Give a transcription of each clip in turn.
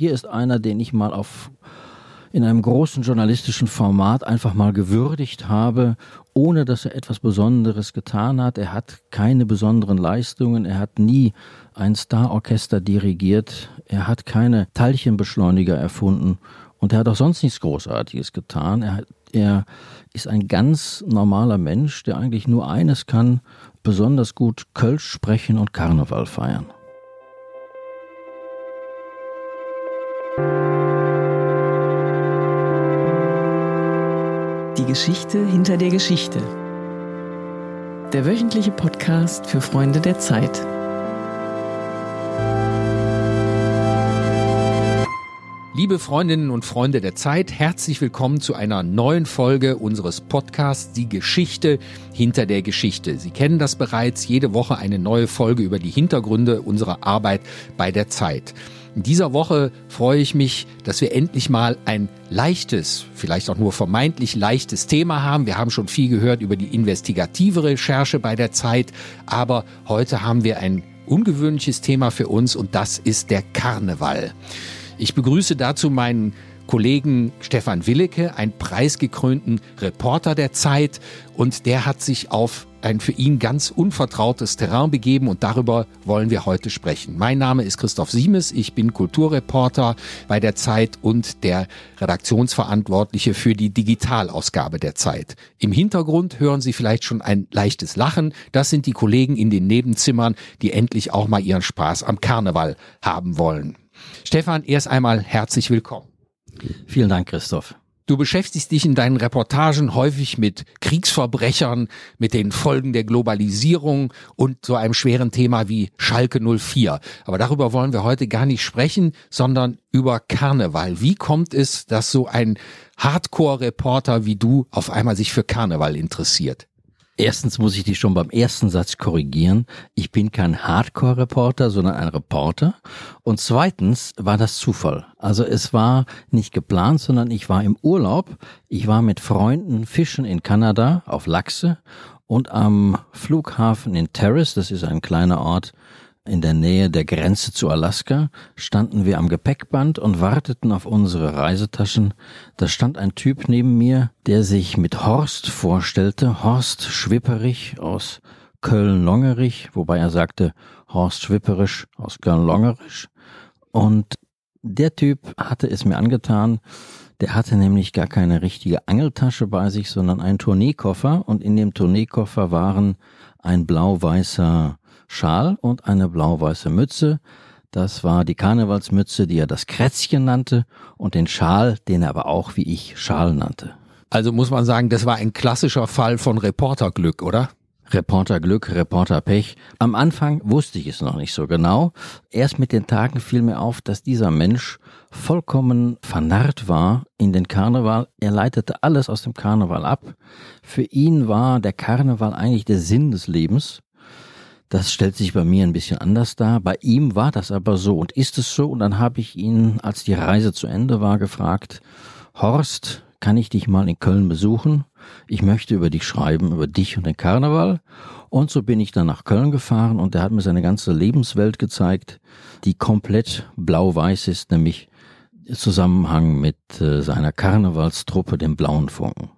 Hier ist einer, den ich mal auf in einem großen journalistischen Format einfach mal gewürdigt habe, ohne dass er etwas Besonderes getan hat. Er hat keine besonderen Leistungen, er hat nie ein Starorchester dirigiert, er hat keine Teilchenbeschleuniger erfunden und er hat auch sonst nichts Großartiges getan. Er, er ist ein ganz normaler Mensch, der eigentlich nur eines kann, besonders gut Kölsch sprechen und Karneval feiern. Die Geschichte hinter der Geschichte. Der wöchentliche Podcast für Freunde der Zeit. Liebe Freundinnen und Freunde der Zeit, herzlich willkommen zu einer neuen Folge unseres Podcasts Die Geschichte hinter der Geschichte. Sie kennen das bereits, jede Woche eine neue Folge über die Hintergründe unserer Arbeit bei der Zeit. In dieser Woche freue ich mich, dass wir endlich mal ein leichtes, vielleicht auch nur vermeintlich leichtes Thema haben. Wir haben schon viel gehört über die investigative Recherche bei der Zeit, aber heute haben wir ein ungewöhnliches Thema für uns und das ist der Karneval. Ich begrüße dazu meinen Kollegen Stefan Willecke, einen preisgekrönten Reporter der Zeit und der hat sich auf ein für ihn ganz unvertrautes Terrain begeben und darüber wollen wir heute sprechen. Mein Name ist Christoph Siemes, ich bin Kulturreporter bei der Zeit und der Redaktionsverantwortliche für die Digitalausgabe der Zeit. Im Hintergrund hören Sie vielleicht schon ein leichtes Lachen. Das sind die Kollegen in den Nebenzimmern, die endlich auch mal ihren Spaß am Karneval haben wollen. Stefan, erst einmal herzlich willkommen. Vielen Dank, Christoph. Du beschäftigst dich in deinen Reportagen häufig mit Kriegsverbrechern, mit den Folgen der Globalisierung und so einem schweren Thema wie Schalke 04. Aber darüber wollen wir heute gar nicht sprechen, sondern über Karneval. Wie kommt es, dass so ein Hardcore-Reporter wie du auf einmal sich für Karneval interessiert? Erstens muss ich dich schon beim ersten Satz korrigieren. Ich bin kein Hardcore-Reporter, sondern ein Reporter. Und zweitens war das Zufall. Also es war nicht geplant, sondern ich war im Urlaub. Ich war mit Freunden fischen in Kanada auf Lachse und am Flughafen in Terrace, das ist ein kleiner Ort in der Nähe der Grenze zu Alaska, standen wir am Gepäckband und warteten auf unsere Reisetaschen. Da stand ein Typ neben mir, der sich mit Horst vorstellte, Horst Schwipperich aus Köln-Longerich, wobei er sagte Horst Schwipperisch aus Köln-Longerich. Und der Typ hatte es mir angetan, der hatte nämlich gar keine richtige Angeltasche bei sich, sondern einen Tourneekoffer und in dem Tourneekoffer waren ein blau-weißer Schal und eine blau-weiße Mütze. Das war die Karnevalsmütze, die er das Krätzchen nannte, und den Schal, den er aber auch wie ich Schal nannte. Also muss man sagen, das war ein klassischer Fall von Reporterglück, oder? Reporterglück, Reporterpech. Am Anfang wusste ich es noch nicht so genau. Erst mit den Tagen fiel mir auf, dass dieser Mensch vollkommen vernarrt war in den Karneval. Er leitete alles aus dem Karneval ab. Für ihn war der Karneval eigentlich der Sinn des Lebens. Das stellt sich bei mir ein bisschen anders dar. Bei ihm war das aber so und ist es so. Und dann habe ich ihn, als die Reise zu Ende war, gefragt, Horst, kann ich dich mal in Köln besuchen? Ich möchte über dich schreiben, über dich und den Karneval. Und so bin ich dann nach Köln gefahren und er hat mir seine ganze Lebenswelt gezeigt, die komplett blau-weiß ist, nämlich Zusammenhang mit äh, seiner Karnevalstruppe, dem Blauen Funken.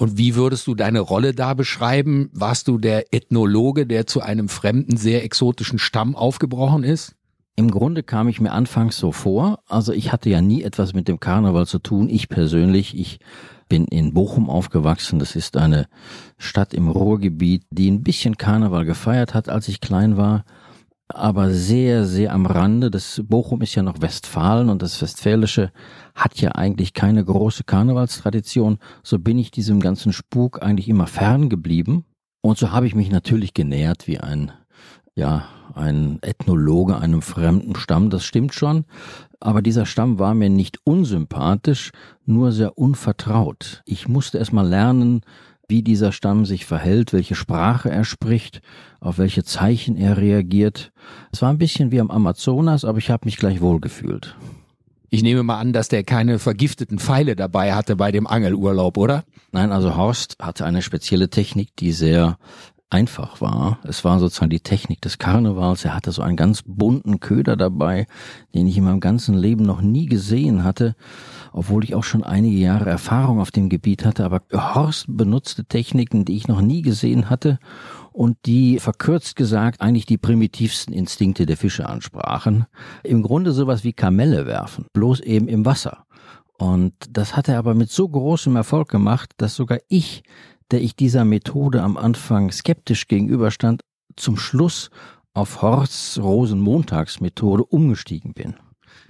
Und wie würdest du deine Rolle da beschreiben? Warst du der Ethnologe, der zu einem fremden, sehr exotischen Stamm aufgebrochen ist? Im Grunde kam ich mir anfangs so vor. Also ich hatte ja nie etwas mit dem Karneval zu tun. Ich persönlich, ich bin in Bochum aufgewachsen. Das ist eine Stadt im Ruhrgebiet, die ein bisschen Karneval gefeiert hat, als ich klein war aber sehr, sehr am Rande. Das Bochum ist ja noch Westfalen und das Westfälische hat ja eigentlich keine große Karnevalstradition. So bin ich diesem ganzen Spuk eigentlich immer fern geblieben. Und so habe ich mich natürlich genähert wie ein, ja, ein Ethnologe einem fremden Stamm. Das stimmt schon. Aber dieser Stamm war mir nicht unsympathisch, nur sehr unvertraut. Ich musste erst mal lernen, wie dieser Stamm sich verhält, welche Sprache er spricht, auf welche Zeichen er reagiert. Es war ein bisschen wie am Amazonas, aber ich habe mich gleich wohlgefühlt. Ich nehme mal an, dass der keine vergifteten Pfeile dabei hatte bei dem Angelurlaub, oder? Nein, also Horst hatte eine spezielle Technik, die sehr einfach war. Es war sozusagen die Technik des Karnevals. Er hatte so einen ganz bunten Köder dabei, den ich in meinem ganzen Leben noch nie gesehen hatte, obwohl ich auch schon einige Jahre Erfahrung auf dem Gebiet hatte. Aber Horst benutzte Techniken, die ich noch nie gesehen hatte und die verkürzt gesagt eigentlich die primitivsten Instinkte der Fische ansprachen. Im Grunde sowas wie Kamelle werfen, bloß eben im Wasser. Und das hat er aber mit so großem Erfolg gemacht, dass sogar ich der ich dieser Methode am Anfang skeptisch gegenüberstand, zum Schluss auf Horsts Rosenmontagsmethode umgestiegen bin.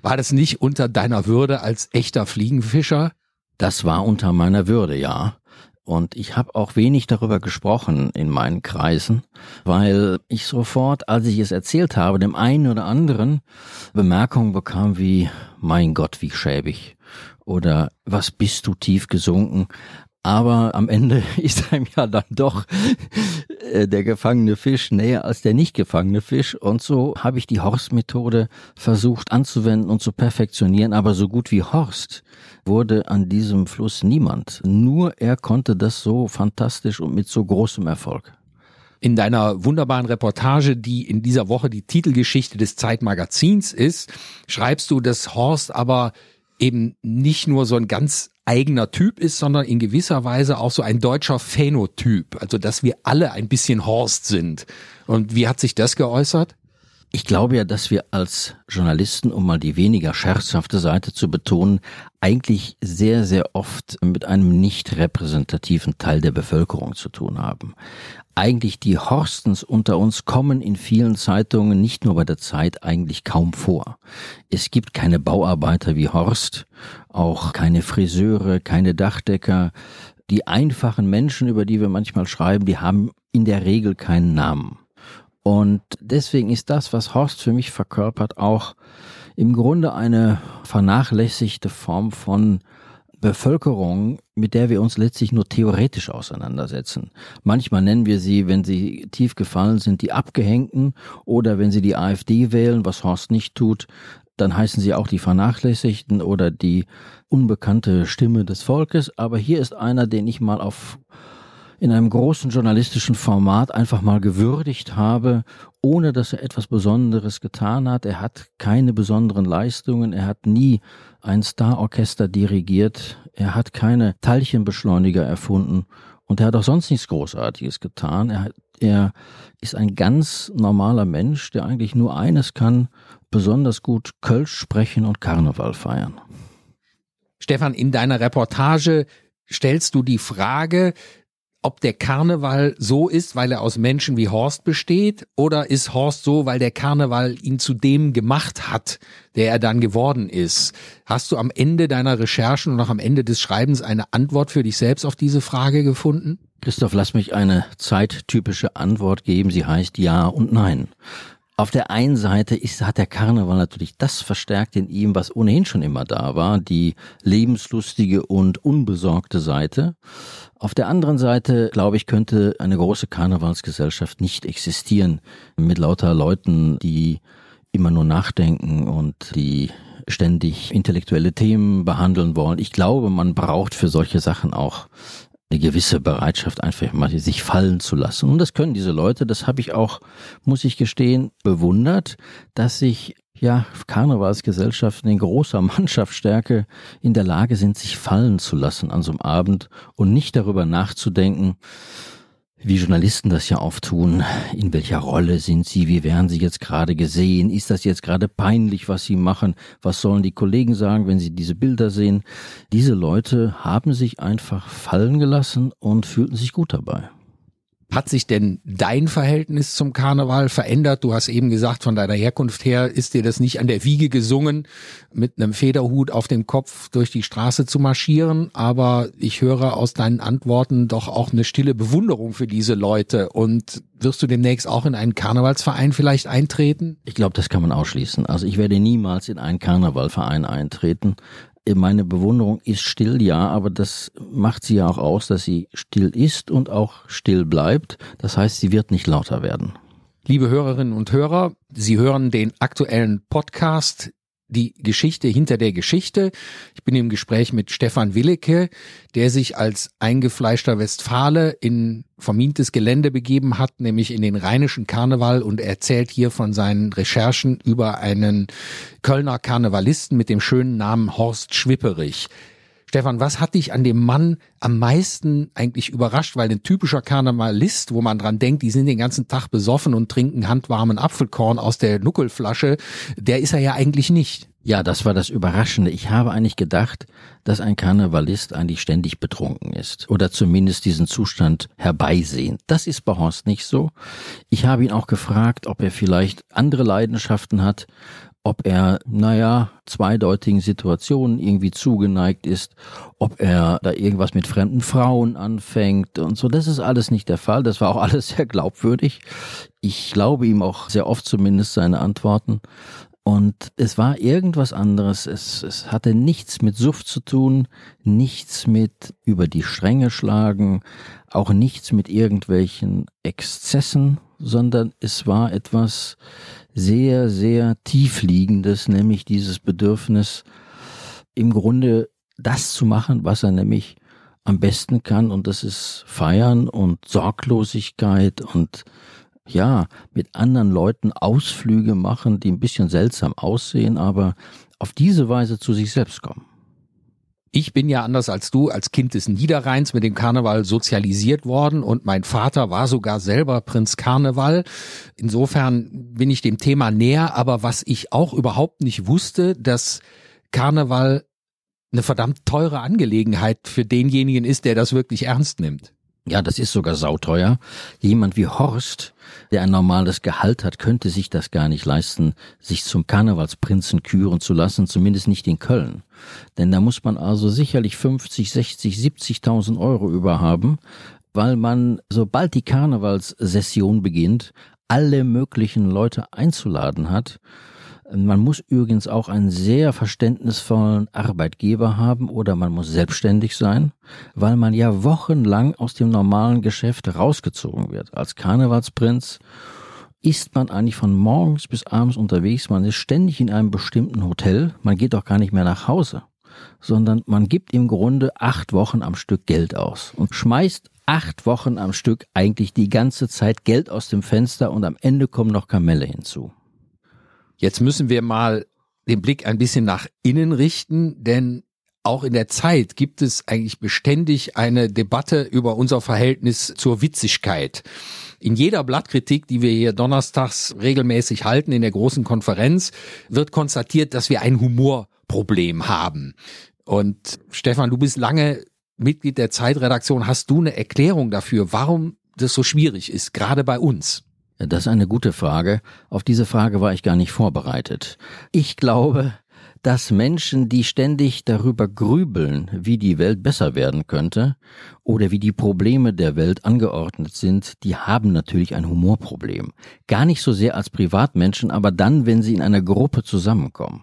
War das nicht unter deiner Würde als echter Fliegenfischer? Das war unter meiner Würde, ja. Und ich habe auch wenig darüber gesprochen in meinen Kreisen, weil ich sofort, als ich es erzählt habe, dem einen oder anderen Bemerkungen bekam wie, mein Gott, wie schäbig. Oder was bist du tief gesunken? Aber am Ende ist einem ja dann doch äh, der gefangene Fisch näher als der nicht gefangene Fisch. Und so habe ich die Horst-Methode versucht anzuwenden und zu perfektionieren. Aber so gut wie Horst wurde an diesem Fluss niemand. Nur er konnte das so fantastisch und mit so großem Erfolg. In deiner wunderbaren Reportage, die in dieser Woche die Titelgeschichte des Zeitmagazins ist, schreibst du, dass Horst aber eben nicht nur so ein ganz eigener Typ ist, sondern in gewisser Weise auch so ein deutscher Phänotyp. Also, dass wir alle ein bisschen Horst sind. Und wie hat sich das geäußert? Ich glaube ja, dass wir als Journalisten, um mal die weniger scherzhafte Seite zu betonen, eigentlich sehr, sehr oft mit einem nicht repräsentativen Teil der Bevölkerung zu tun haben. Eigentlich die Horstens unter uns kommen in vielen Zeitungen, nicht nur bei der Zeit, eigentlich kaum vor. Es gibt keine Bauarbeiter wie Horst, auch keine Friseure, keine Dachdecker. Die einfachen Menschen, über die wir manchmal schreiben, die haben in der Regel keinen Namen. Und deswegen ist das, was Horst für mich verkörpert, auch im Grunde eine vernachlässigte Form von Bevölkerung, mit der wir uns letztlich nur theoretisch auseinandersetzen. Manchmal nennen wir sie, wenn sie tief gefallen sind, die Abgehängten oder wenn sie die AfD wählen, was Horst nicht tut, dann heißen sie auch die Vernachlässigten oder die unbekannte Stimme des Volkes. Aber hier ist einer, den ich mal auf in einem großen journalistischen Format einfach mal gewürdigt habe, ohne dass er etwas Besonderes getan hat. Er hat keine besonderen Leistungen, er hat nie ein Starorchester dirigiert, er hat keine Teilchenbeschleuniger erfunden und er hat auch sonst nichts Großartiges getan. Er, er ist ein ganz normaler Mensch, der eigentlich nur eines kann, besonders gut Kölsch sprechen und Karneval feiern. Stefan, in deiner Reportage stellst du die Frage, ob der Karneval so ist, weil er aus Menschen wie Horst besteht, oder ist Horst so, weil der Karneval ihn zu dem gemacht hat, der er dann geworden ist. Hast du am Ende deiner Recherchen und auch am Ende des Schreibens eine Antwort für dich selbst auf diese Frage gefunden? Christoph, lass mich eine zeittypische Antwort geben. Sie heißt Ja und Nein. Auf der einen Seite ist, hat der Karneval natürlich das verstärkt in ihm, was ohnehin schon immer da war, die lebenslustige und unbesorgte Seite. Auf der anderen Seite, glaube ich, könnte eine große Karnevalsgesellschaft nicht existieren mit lauter Leuten, die immer nur nachdenken und die ständig intellektuelle Themen behandeln wollen. Ich glaube, man braucht für solche Sachen auch eine gewisse Bereitschaft, einfach mal sich fallen zu lassen. Und das können diese Leute, das habe ich auch, muss ich gestehen, bewundert, dass sich ja, Karnevalsgesellschaften in großer Mannschaftsstärke in der Lage sind, sich fallen zu lassen an so einem Abend und nicht darüber nachzudenken, wie Journalisten das ja oft tun. In welcher Rolle sind sie? Wie werden sie jetzt gerade gesehen? Ist das jetzt gerade peinlich, was sie machen? Was sollen die Kollegen sagen, wenn sie diese Bilder sehen? Diese Leute haben sich einfach fallen gelassen und fühlten sich gut dabei. Hat sich denn dein Verhältnis zum Karneval verändert? Du hast eben gesagt, von deiner Herkunft her ist dir das nicht an der Wiege gesungen, mit einem Federhut auf dem Kopf durch die Straße zu marschieren. Aber ich höre aus deinen Antworten doch auch eine stille Bewunderung für diese Leute. Und wirst du demnächst auch in einen Karnevalsverein vielleicht eintreten? Ich glaube, das kann man ausschließen. Also ich werde niemals in einen Karnevalverein eintreten meine Bewunderung ist still, ja, aber das macht sie ja auch aus, dass sie still ist und auch still bleibt. Das heißt, sie wird nicht lauter werden. Liebe Hörerinnen und Hörer, Sie hören den aktuellen Podcast die Geschichte hinter der Geschichte. Ich bin im Gespräch mit Stefan Willecke, der sich als eingefleischter Westfale in vermintes Gelände begeben hat, nämlich in den rheinischen Karneval und erzählt hier von seinen Recherchen über einen Kölner Karnevalisten mit dem schönen Namen Horst Schwipperich. Stefan, was hat dich an dem Mann am meisten eigentlich überrascht? Weil ein typischer Karnevalist, wo man dran denkt, die sind den ganzen Tag besoffen und trinken handwarmen Apfelkorn aus der Nuckelflasche, der ist er ja eigentlich nicht. Ja, das war das Überraschende. Ich habe eigentlich gedacht, dass ein Karnevalist eigentlich ständig betrunken ist oder zumindest diesen Zustand herbeisehen. Das ist bei Horst nicht so. Ich habe ihn auch gefragt, ob er vielleicht andere Leidenschaften hat ob er, naja, zweideutigen Situationen irgendwie zugeneigt ist, ob er da irgendwas mit fremden Frauen anfängt und so. Das ist alles nicht der Fall. Das war auch alles sehr glaubwürdig. Ich glaube ihm auch sehr oft zumindest seine Antworten. Und es war irgendwas anderes. Es, es hatte nichts mit Suft zu tun, nichts mit über die Stränge schlagen, auch nichts mit irgendwelchen Exzessen, sondern es war etwas, sehr, sehr tiefliegendes, nämlich dieses Bedürfnis, im Grunde das zu machen, was er nämlich am besten kann, und das ist Feiern und Sorglosigkeit und ja, mit anderen Leuten Ausflüge machen, die ein bisschen seltsam aussehen, aber auf diese Weise zu sich selbst kommen. Ich bin ja anders als du als Kind des Niederrheins mit dem Karneval sozialisiert worden und mein Vater war sogar selber Prinz Karneval. Insofern bin ich dem Thema näher, aber was ich auch überhaupt nicht wusste, dass Karneval eine verdammt teure Angelegenheit für denjenigen ist, der das wirklich ernst nimmt. Ja, das ist sogar sauteuer. Jemand wie Horst, der ein normales Gehalt hat, könnte sich das gar nicht leisten, sich zum Karnevalsprinzen küren zu lassen, zumindest nicht in Köln. Denn da muss man also sicherlich 50, 60, 70.000 Euro überhaben, weil man, sobald die Karnevalssession beginnt, alle möglichen Leute einzuladen hat man muss übrigens auch einen sehr verständnisvollen Arbeitgeber haben oder man muss selbstständig sein, weil man ja wochenlang aus dem normalen Geschäft rausgezogen wird. Als Karnevalsprinz ist man eigentlich von morgens bis abends unterwegs, man ist ständig in einem bestimmten Hotel, man geht auch gar nicht mehr nach Hause, sondern man gibt im Grunde acht Wochen am Stück Geld aus und schmeißt acht Wochen am Stück eigentlich die ganze Zeit Geld aus dem Fenster und am Ende kommen noch Kamelle hinzu. Jetzt müssen wir mal den Blick ein bisschen nach innen richten, denn auch in der Zeit gibt es eigentlich beständig eine Debatte über unser Verhältnis zur Witzigkeit. In jeder Blattkritik, die wir hier donnerstags regelmäßig halten in der großen Konferenz, wird konstatiert, dass wir ein Humorproblem haben. Und Stefan, du bist lange Mitglied der Zeitredaktion. Hast du eine Erklärung dafür, warum das so schwierig ist, gerade bei uns? Das ist eine gute Frage. Auf diese Frage war ich gar nicht vorbereitet. Ich glaube, dass Menschen, die ständig darüber grübeln, wie die Welt besser werden könnte oder wie die Probleme der Welt angeordnet sind, die haben natürlich ein Humorproblem. Gar nicht so sehr als Privatmenschen, aber dann, wenn sie in einer Gruppe zusammenkommen.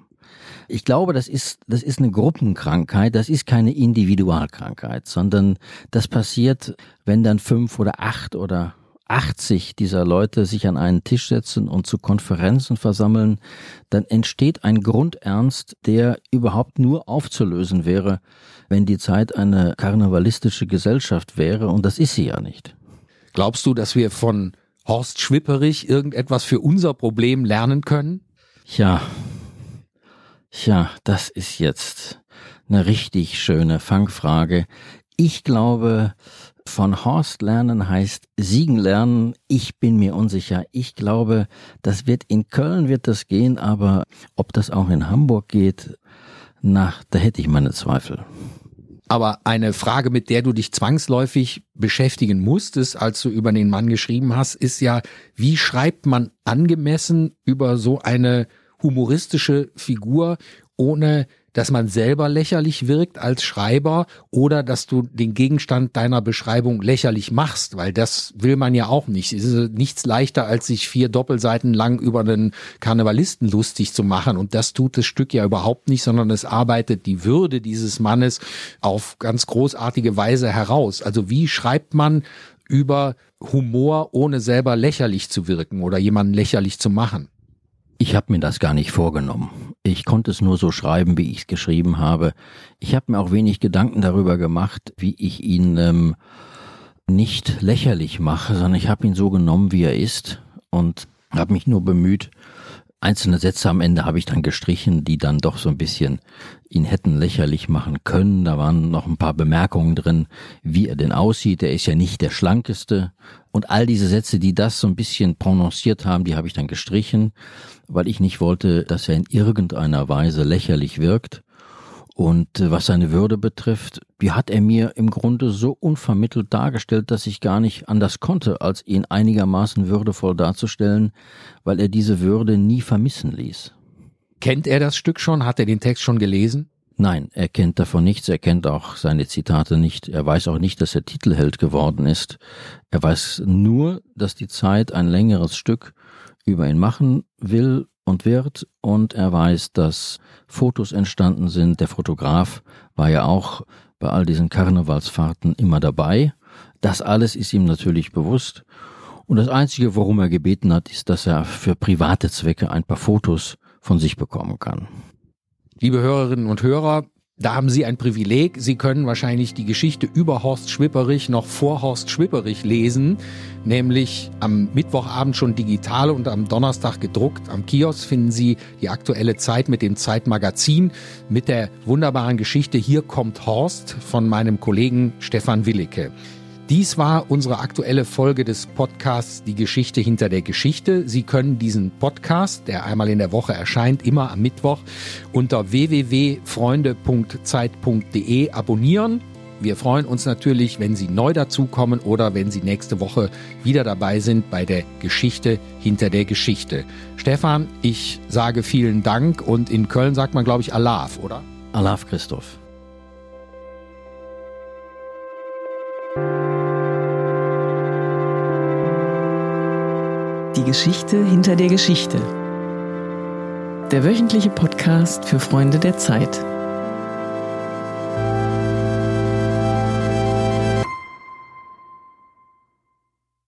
Ich glaube, das ist, das ist eine Gruppenkrankheit, das ist keine Individualkrankheit, sondern das passiert, wenn dann fünf oder acht oder 80 dieser Leute sich an einen Tisch setzen und zu Konferenzen versammeln, dann entsteht ein Grundernst, der überhaupt nur aufzulösen wäre, wenn die Zeit eine karnevalistische Gesellschaft wäre, und das ist sie ja nicht. Glaubst du, dass wir von Horst Schwipperich irgendetwas für unser Problem lernen können? Ja, ja, das ist jetzt eine richtig schöne Fangfrage. Ich glaube, von Horst lernen heißt siegen lernen. Ich bin mir unsicher. Ich glaube, das wird in Köln wird das gehen, aber ob das auch in Hamburg geht, na, da hätte ich meine Zweifel. Aber eine Frage, mit der du dich zwangsläufig beschäftigen musstest, als du über den Mann geschrieben hast, ist ja, wie schreibt man angemessen über so eine humoristische Figur, ohne dass man selber lächerlich wirkt als Schreiber oder dass du den Gegenstand deiner Beschreibung lächerlich machst, weil das will man ja auch nicht. Es ist nichts leichter, als sich vier Doppelseiten lang über einen Karnevalisten lustig zu machen. Und das tut das Stück ja überhaupt nicht, sondern es arbeitet die Würde dieses Mannes auf ganz großartige Weise heraus. Also wie schreibt man über Humor, ohne selber lächerlich zu wirken oder jemanden lächerlich zu machen? Ich habe mir das gar nicht vorgenommen. Ich konnte es nur so schreiben, wie ich es geschrieben habe. Ich habe mir auch wenig Gedanken darüber gemacht, wie ich ihn ähm, nicht lächerlich mache, sondern ich habe ihn so genommen, wie er ist und habe mich nur bemüht, einzelne Sätze am Ende habe ich dann gestrichen, die dann doch so ein bisschen ihn hätten lächerlich machen können. Da waren noch ein paar Bemerkungen drin, wie er denn aussieht. Er ist ja nicht der schlankeste. Und all diese Sätze, die das so ein bisschen prononciert haben, die habe ich dann gestrichen, weil ich nicht wollte, dass er in irgendeiner Weise lächerlich wirkt. Und äh, was seine Würde betrifft, die hat er mir im Grunde so unvermittelt dargestellt, dass ich gar nicht anders konnte, als ihn einigermaßen würdevoll darzustellen, weil er diese Würde nie vermissen ließ. Kennt er das Stück schon? Hat er den Text schon gelesen? Nein, er kennt davon nichts, er kennt auch seine Zitate nicht, er weiß auch nicht, dass er Titelheld geworden ist. Er weiß nur, dass die Zeit ein längeres Stück über ihn machen will und wird und er weiß, dass Fotos entstanden sind. Der Fotograf war ja auch bei all diesen Karnevalsfahrten immer dabei. Das alles ist ihm natürlich bewusst. Und das Einzige, worum er gebeten hat, ist, dass er für private Zwecke ein paar Fotos von sich bekommen kann. Liebe Hörerinnen und Hörer, da haben Sie ein Privileg. Sie können wahrscheinlich die Geschichte über Horst Schwipperich noch vor Horst Schwipperich lesen, nämlich am Mittwochabend schon digital und am Donnerstag gedruckt. Am Kiosk finden Sie die aktuelle Zeit mit dem Zeitmagazin mit der wunderbaren Geschichte Hier kommt Horst von meinem Kollegen Stefan Willicke. Dies war unsere aktuelle Folge des Podcasts Die Geschichte hinter der Geschichte. Sie können diesen Podcast, der einmal in der Woche erscheint, immer am Mittwoch, unter www.freunde.zeit.de abonnieren. Wir freuen uns natürlich, wenn Sie neu dazukommen oder wenn Sie nächste Woche wieder dabei sind bei der Geschichte hinter der Geschichte. Stefan, ich sage vielen Dank und in Köln sagt man, glaube ich, Alaf, oder? Alaf Christoph. Geschichte hinter der Geschichte. Der wöchentliche Podcast für Freunde der Zeit.